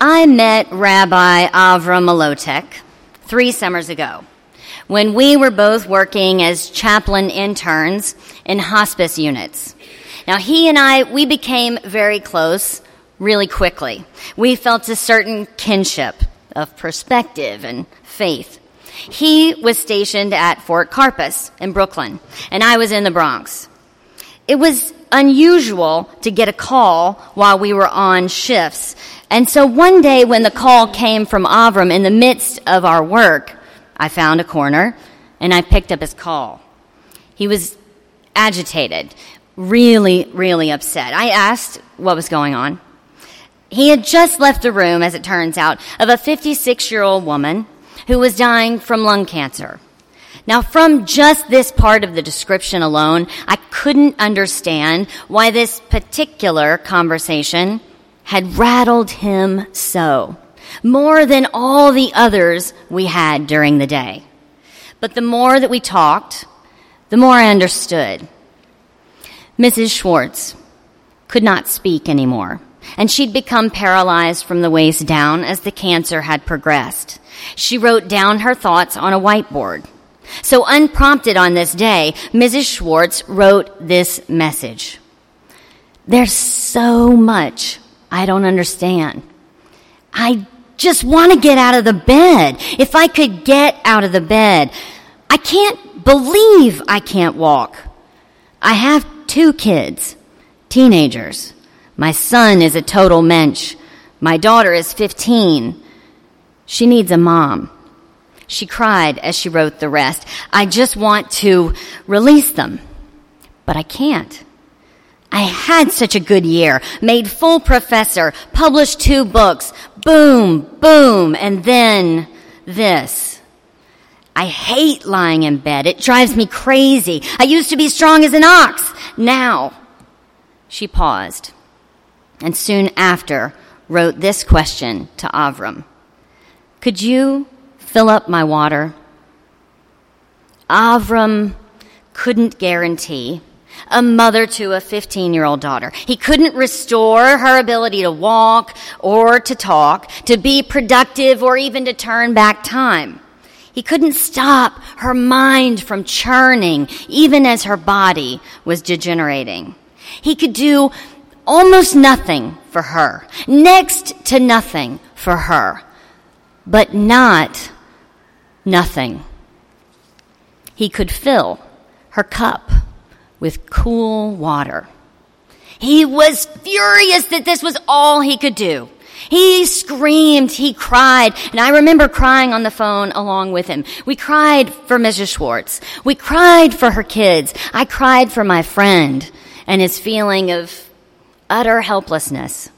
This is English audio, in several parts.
I met Rabbi Avram Malotek three summers ago when we were both working as chaplain interns in hospice units. Now, he and I, we became very close really quickly. We felt a certain kinship of perspective and faith. He was stationed at Fort Carpus in Brooklyn, and I was in the Bronx. It was unusual to get a call while we were on shifts. And so one day when the call came from Avram in the midst of our work, I found a corner and I picked up his call. He was agitated, really, really upset. I asked what was going on. He had just left the room, as it turns out, of a 56 year old woman who was dying from lung cancer. Now, from just this part of the description alone, I couldn't understand why this particular conversation had rattled him so, more than all the others we had during the day. But the more that we talked, the more I understood. Mrs. Schwartz could not speak anymore, and she'd become paralyzed from the waist down as the cancer had progressed. She wrote down her thoughts on a whiteboard. So, unprompted on this day, Mrs. Schwartz wrote this message There's so much I don't understand. I just want to get out of the bed. If I could get out of the bed, I can't believe I can't walk. I have two kids, teenagers. My son is a total mensch. My daughter is 15. She needs a mom. She cried as she wrote the rest. I just want to release them, but I can't. I had such a good year, made full professor, published two books, boom, boom, and then this. I hate lying in bed. It drives me crazy. I used to be strong as an ox. Now, she paused and soon after wrote this question to Avram Could you fill up my water. Avram couldn't guarantee a mother to a 15 year old daughter. He couldn't restore her ability to walk or to talk, to be productive or even to turn back time. He couldn't stop her mind from churning even as her body was degenerating. He could do almost nothing for her, next to nothing for her, but not nothing. He could fill her cup with cool water. He was furious that this was all he could do. He screamed, he cried, and I remember crying on the phone along with him. We cried for Mrs. Schwartz. We cried for her kids. I cried for my friend and his feeling of utter helplessness.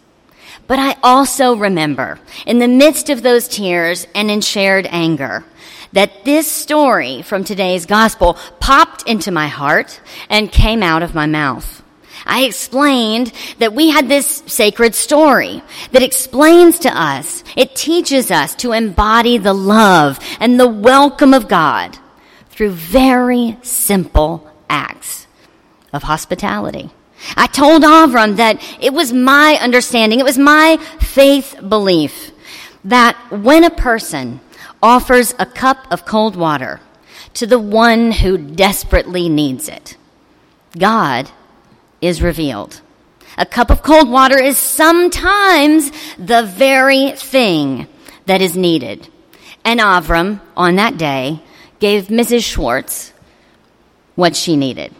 But I also remember, in the midst of those tears and in shared anger, that this story from today's gospel popped into my heart and came out of my mouth. I explained that we had this sacred story that explains to us, it teaches us to embody the love and the welcome of God through very simple acts of hospitality. I told Avram that it was my understanding, it was my faith belief that when a person offers a cup of cold water to the one who desperately needs it. God is revealed. A cup of cold water is sometimes the very thing that is needed. And Avram, on that day, gave Mrs. Schwartz what she needed.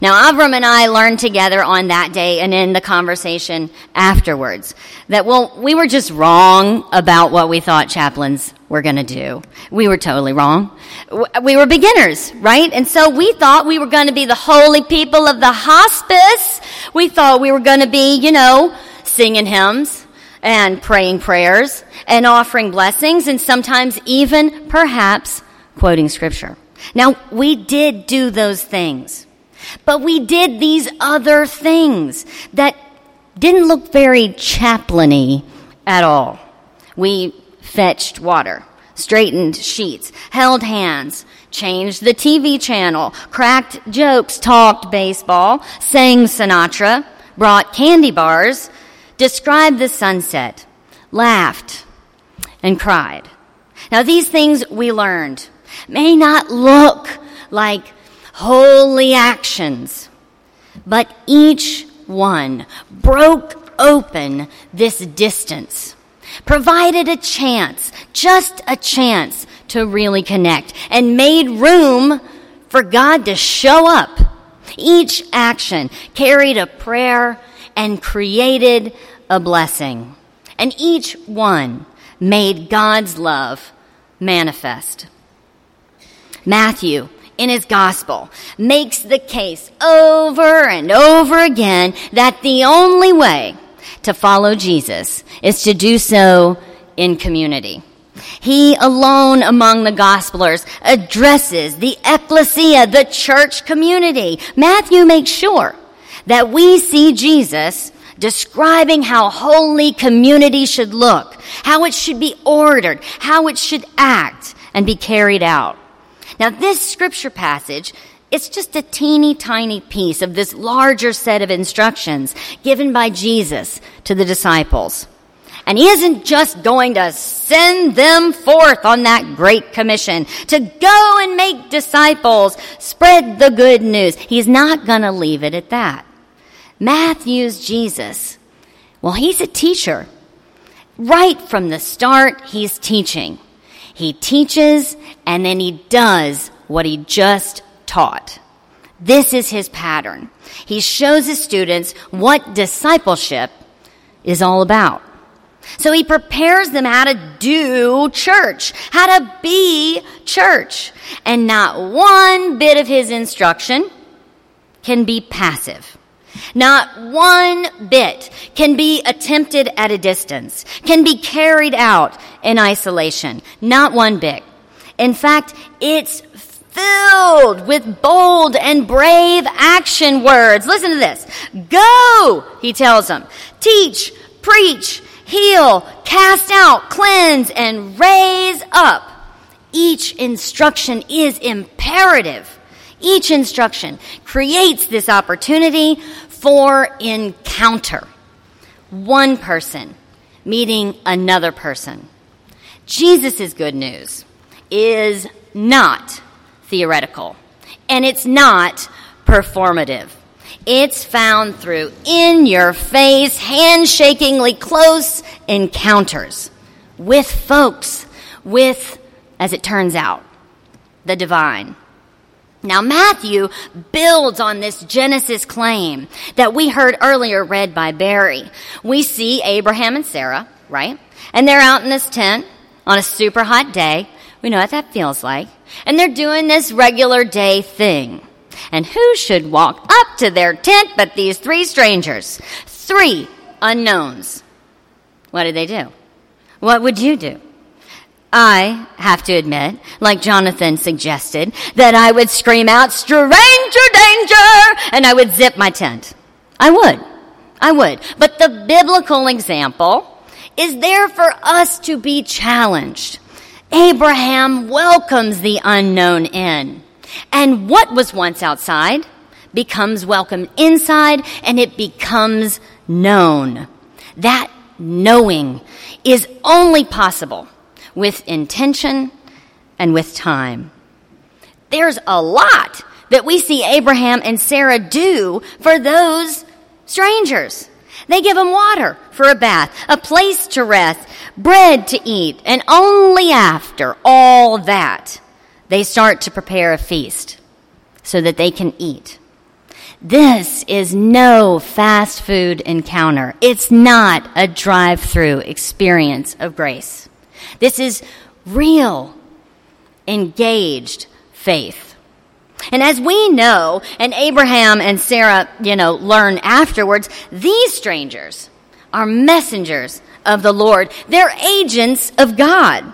Now, Avram and I learned together on that day and in the conversation afterwards that, well, we were just wrong about what we thought chaplains were going to do. We were totally wrong. We were beginners, right? And so we thought we were going to be the holy people of the hospice. We thought we were going to be, you know, singing hymns and praying prayers and offering blessings and sometimes even perhaps quoting scripture. Now, we did do those things. But we did these other things that didn't look very chaplainy at all. We fetched water, straightened sheets, held hands, changed the TV channel, cracked jokes, talked baseball, sang Sinatra, brought candy bars, described the sunset, laughed, and cried. Now, these things we learned may not look like holy actions, but each one broke open this distance, provided a chance, just a chance to really connect, and made room for God to show up. Each action carried a prayer and created a blessing. And each one made God's love manifest. Matthew, in his gospel, makes the case over and over again that the only way to follow Jesus is to do so in community. He alone among the gospelers addresses the ecclesia, the church community. Matthew makes sure that we see Jesus describing how holy community should look, how it should be ordered, how it should act and be carried out. Now this scripture passage it's just a teeny tiny piece of this larger set of instructions given by Jesus to the disciples. And he isn't just going to send them forth on that great commission to go and make disciples, spread the good news. He's not going to leave it at that. Matthew's Jesus, well, he's a teacher. Right from the start, he's teaching. He teaches and then he does what he just taught. This is his pattern. He shows his students what discipleship is all about. So he prepares them how to do church, how to be church. And not one bit of his instruction can be passive. Not one bit can be attempted at a distance, can be carried out in isolation. Not one bit. In fact, it's filled with bold and brave action words. Listen to this. Go, he tells them. Teach, preach, heal, cast out, cleanse, and raise up. Each instruction is imperative. Each instruction creates this opportunity for encounter. One person meeting another person. Jesus' good news is not theoretical and it's not performative. It's found through in your face, handshakingly close encounters with folks, with, as it turns out, the divine. Now, Matthew builds on this Genesis claim that we heard earlier read by Barry. We see Abraham and Sarah, right? And they're out in this tent on a super hot day. We know what that feels like. And they're doing this regular day thing. And who should walk up to their tent but these three strangers? Three unknowns. What did they do? What would you do? I have to admit, like Jonathan suggested, that I would scream out, stranger danger, and I would zip my tent. I would. I would. But the biblical example is there for us to be challenged. Abraham welcomes the unknown in. And what was once outside becomes welcome inside and it becomes known. That knowing is only possible with intention and with time. There's a lot that we see Abraham and Sarah do for those strangers. They give them water for a bath, a place to rest, bread to eat, and only after all that they start to prepare a feast so that they can eat. This is no fast food encounter. It's not a drive through experience of grace. This is real, engaged faith. And as we know, and Abraham and Sarah, you know, learn afterwards, these strangers are messengers of the Lord. They're agents of God.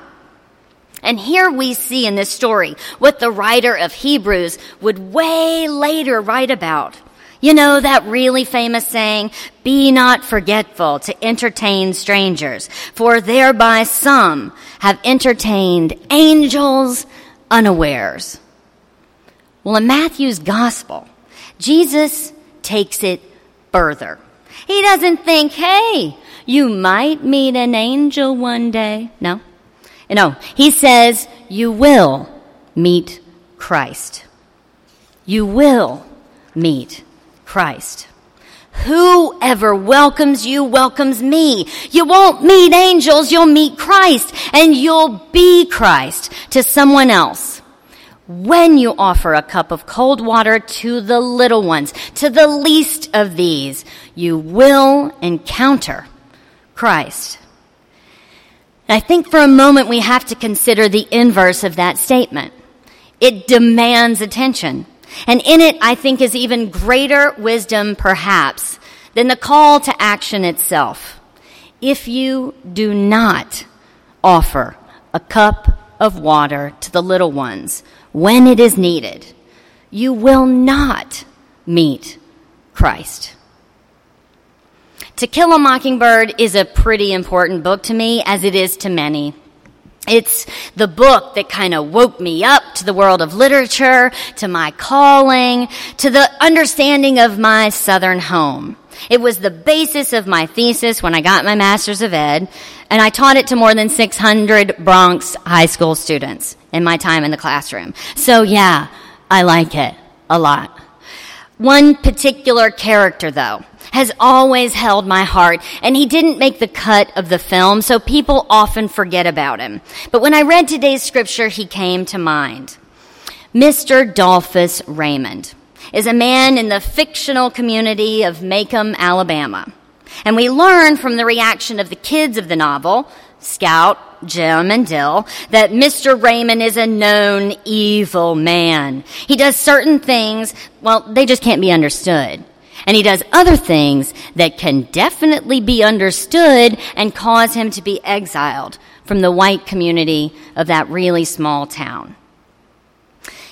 And here we see in this story what the writer of Hebrews would way later write about. You know that really famous saying, be not forgetful to entertain strangers, for thereby some have entertained angels unawares. Well, in Matthew's gospel, Jesus takes it further. He doesn't think, hey, you might meet an angel one day. No. No. He says, you will meet Christ. You will meet Christ. Whoever welcomes you welcomes me. You won't meet angels, you'll meet Christ, and you'll be Christ to someone else. When you offer a cup of cold water to the little ones, to the least of these, you will encounter Christ. I think for a moment we have to consider the inverse of that statement. It demands attention. And in it, I think, is even greater wisdom, perhaps, than the call to action itself. If you do not offer a cup of water to the little ones when it is needed, you will not meet Christ. To Kill a Mockingbird is a pretty important book to me, as it is to many. It's the book that kind of woke me up to the world of literature, to my calling, to the understanding of my Southern home. It was the basis of my thesis when I got my Master's of Ed, and I taught it to more than 600 Bronx high school students in my time in the classroom. So yeah, I like it a lot. One particular character though, has always held my heart, and he didn't make the cut of the film, so people often forget about him. But when I read today's scripture, he came to mind. Mr. Dolphus Raymond is a man in the fictional community of Maycomb, Alabama. And we learn from the reaction of the kids of the novel, Scout, Jem, and Dill, that Mr. Raymond is a known evil man. He does certain things, well, they just can't be understood. And he does other things that can definitely be understood and cause him to be exiled from the white community of that really small town.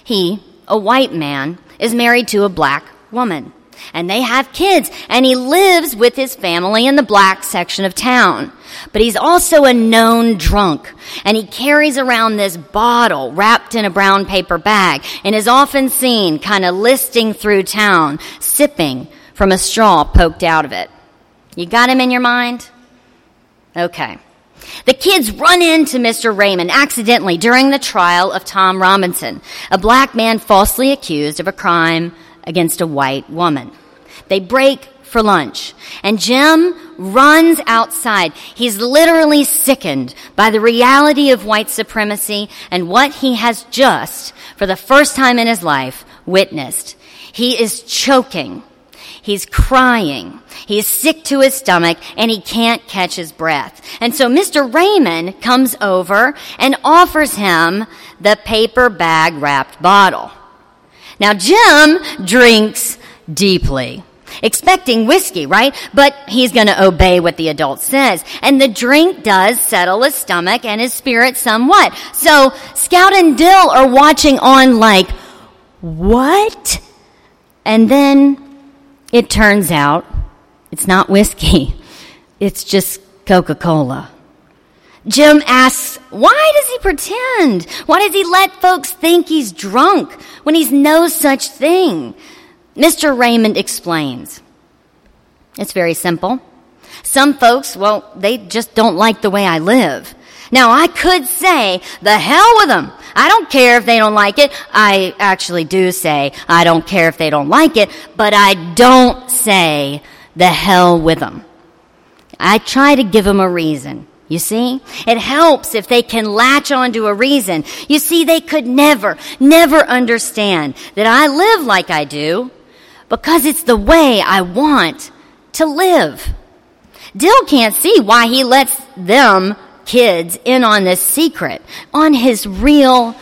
He, a white man, is married to a black woman. And they have kids, and he lives with his family in the black section of town. But he's also a known drunk, and he carries around this bottle wrapped in a brown paper bag, and is often seen kind of listing through town, sipping from a straw poked out of it. You got him in your mind? Okay. The kids run into Mr. Raymond accidentally during the trial of Tom Robinson, a black man falsely accused of a crime against a white woman. They break for lunch, and Jem runs outside. He's literally sickened by the reality of white supremacy and what he has just, for the first time in his life, witnessed. He is choking He's crying. He's sick to his stomach and he can't catch his breath. And so Mr. Raymond comes over and offers him the paper bag wrapped bottle. Now Jem drinks deeply expecting whiskey, right? But he's going to obey what the adult says. And the drink does settle his stomach and his spirit somewhat. So Scout and Dill are watching on like, what? And then it turns out it's not whiskey, it's just Coca Cola. Jem asks, why does he pretend? Why does he let folks think he's drunk when he's no such thing? Mr. Raymond explains. It's very simple. Some folks, well, they just don't like the way I live. Now I could say, the hell with them. I don't care if they don't like it. I actually do say, I don't care if they don't like it, but I don't say, the hell with them. I try to give them a reason. You see? It helps if they can latch onto a reason. You see, they could never, never understand that I live like I do because it's the way I want to live. Dill can't see why he lets them kids in on this secret, on his real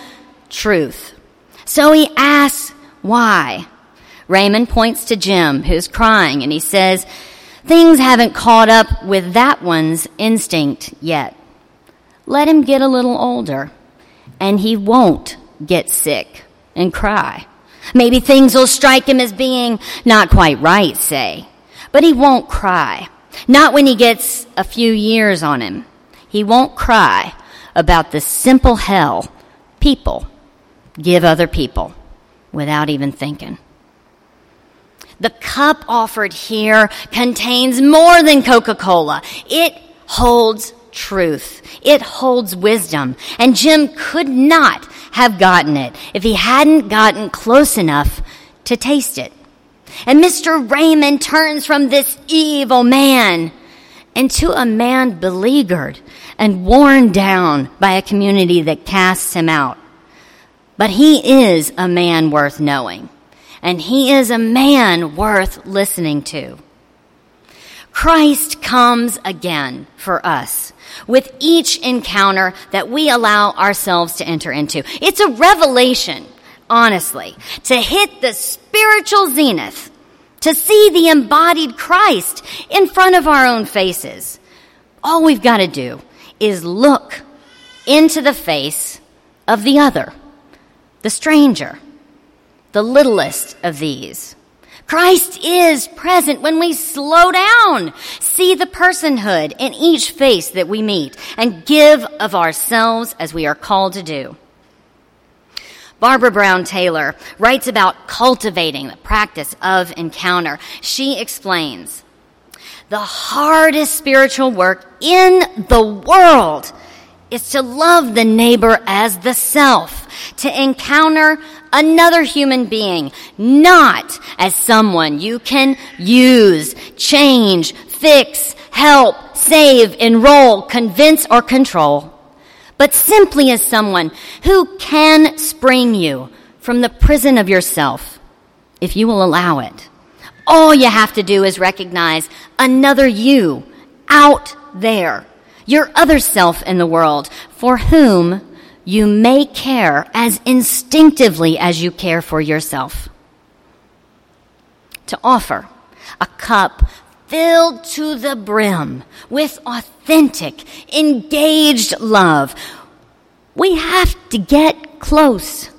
truth. So he asks why. Raymond points to Jem, who's crying, and he says, Things haven't caught up with that one's instinct yet. Let him get a little older, and he won't get sick and cry. Maybe things will strike him as being not quite right, say, but he won't cry. Not when he gets a few years on him. He won't cry about the simple hell people give other people without even thinking. The cup offered here contains more than Coca-Cola. It holds truth. It holds wisdom. And Jem could not have gotten it if he hadn't gotten close enough to taste it. And Mr. Raymond turns from this evil man into a man beleaguered and worn down by a community that casts him out. But he is a man worth knowing, and he is a man worth listening to. Christ comes again for us with each encounter that we allow ourselves to enter into. It's a revelation, honestly, to hit the spiritual zenith, to see the embodied Christ in front of our own faces. All we've got to do is look into the face of the other, the stranger, the littlest of these. Christ is present when we slow down, see the personhood in each face that we meet, and give of ourselves as we are called to do. Barbara Brown Taylor writes about cultivating the practice of encounter. She explains, the hardest spiritual work in the world is to love the neighbor as the self, to encounter another human being, not as someone you can use, change, fix, help, save, enroll, convince, or control, but simply as someone who can spring you from the prison of yourself, if you will allow it. All you have to do is recognize another you out there, your other self in the world, for whom you may care as instinctively as you care for yourself. To offer a cup filled to the brim with authentic, engaged love, we have to get close.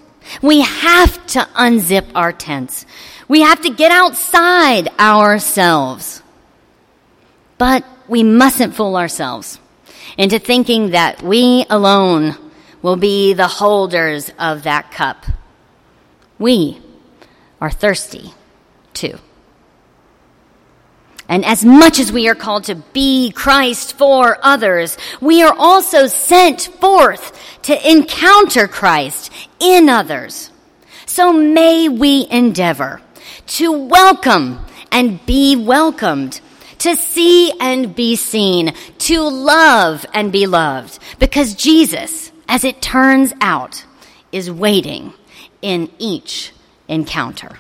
We have to unzip our tents. We have to get outside ourselves. But we mustn't fool ourselves into thinking that we alone will be the holders of that cup. We are thirsty too. And as much as we are called to be Christ for others, we are also sent forth to encounter Christ in others. So may we endeavor to welcome and be welcomed, to see and be seen, to love and be loved, because Jesus, as it turns out, is waiting in each encounter.